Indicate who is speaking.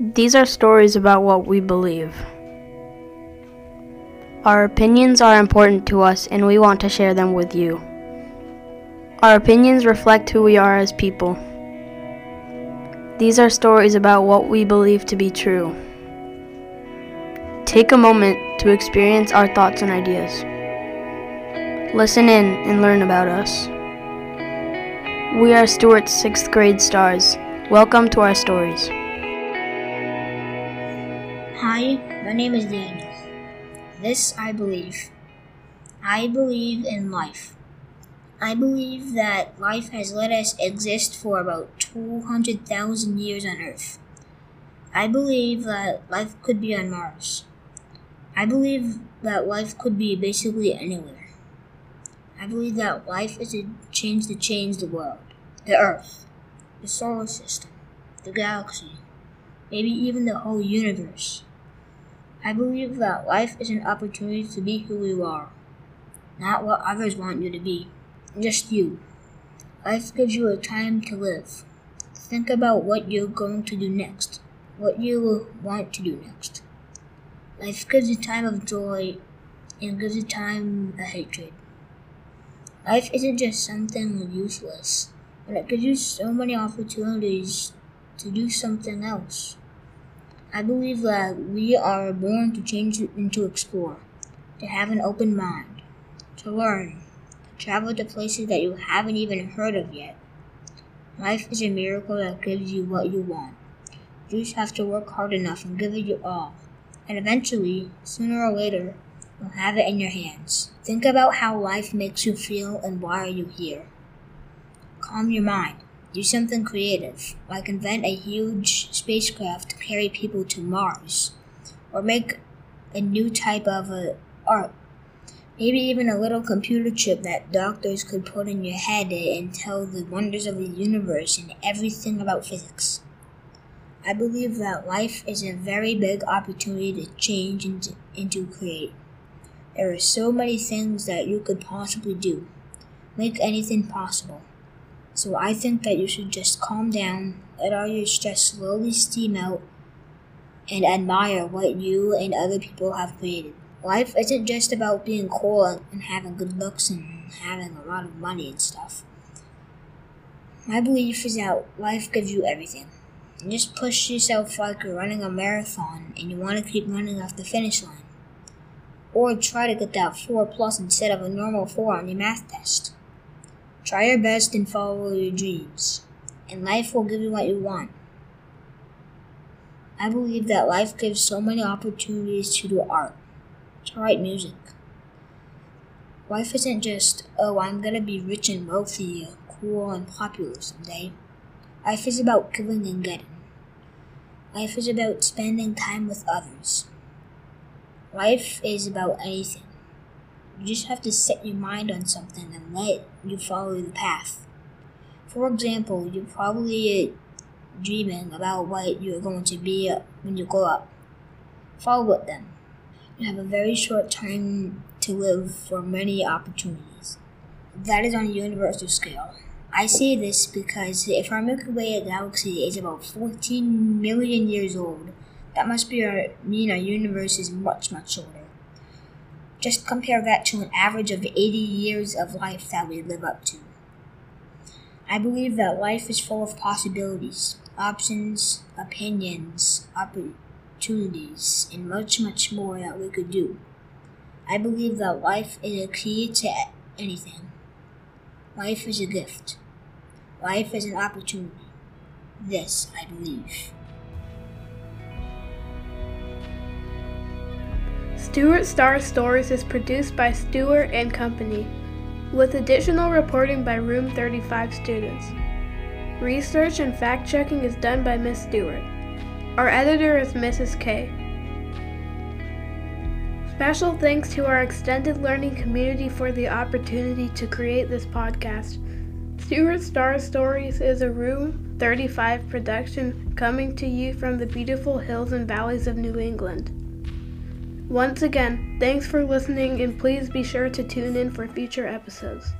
Speaker 1: These are stories about what we believe. Our opinions are important to us and we want to share them with you. Our opinions reflect who we are as people. These are stories about what we believe to be true. Take a moment to experience our thoughts and ideas. Listen in and learn about us. We are Stewart's sixth grade stars. Welcome to our stories.
Speaker 2: Hi, my name is Daniel. This I believe. I believe in life. I believe that life has let us exist for about 200,000 years on Earth. I believe that life could be on Mars. I believe that life could be basically anywhere. I believe that life is a change to change the world, the Earth, the solar system, the galaxy, maybe even the whole universe. I believe that life is an opportunity to be who you are, not what others want you to be, just you. Life gives you a time to live. Think about what you're going to do next, what you want to do next. Life gives a time of joy and gives a time of hatred. Life isn't just something useless, but it gives you so many opportunities to do something else. I believe that we are born to change and to explore, to have an open mind, to learn, to travel to places that you haven't even heard of yet. Life is a miracle that gives you what you want. You just have to work hard enough and give it your all. And eventually, sooner or later, you'll have it in your hands. Think about how life makes you feel and why are you here. Calm your mind. Do something creative, like invent a huge spacecraft to carry people to Mars, or make a new type of uh, art. Maybe even a little computer chip that doctors could put in your head and tell the wonders of the universe and everything about physics. I believe that life is a very big opportunity to change and to, and to create. There are so many things that you could possibly do. Make anything possible. So I think that you should just calm down, let all your stress slowly steam out, and admire what you and other people have created. Life isn't just about being cool and having good looks and having a lot of money and stuff. My belief is that life gives you everything. You just push yourself like you're running a marathon and you want to keep running off the finish line. Or try to get that 4 plus instead of a normal 4 on your math test. Try your best and follow your dreams, and life will give you what you want. I believe that life gives so many opportunities to do art, to write music. Life isn't just, oh, I'm gonna be rich and wealthy, cool and popular someday. Life is about giving and getting. Life is about spending time with others. Life is about anything. You just have to set your mind on something and let you follow the path. For example, you're probably dreaming about what you're going to be when you grow up. Follow it then. You have a very short time to live for many opportunities. That is on a universal scale. I say this because if our Milky Way galaxy is about 14 million years old, that must be our, mean our universe is much, much older. Just compare that to an average of 80 years of life that we live up to. I believe that life is full of possibilities, options, opinions, opportunities, and much, much more that we could do. I believe that life is a key to anything. Life is a gift. Life is an opportunity. This I believe.
Speaker 3: Stewart Star Stories is produced by Stewart and Company, with additional reporting by Room 35 students. Research and fact checking is done by Miss Stewart. Our editor is Mrs. K. Special thanks to our extended learning community for the opportunity to create this podcast. Stewart Star Stories is a Room 35 production coming to you from the beautiful hills and valleys of New England. Once again, thanks for listening and please be sure to tune in for future episodes.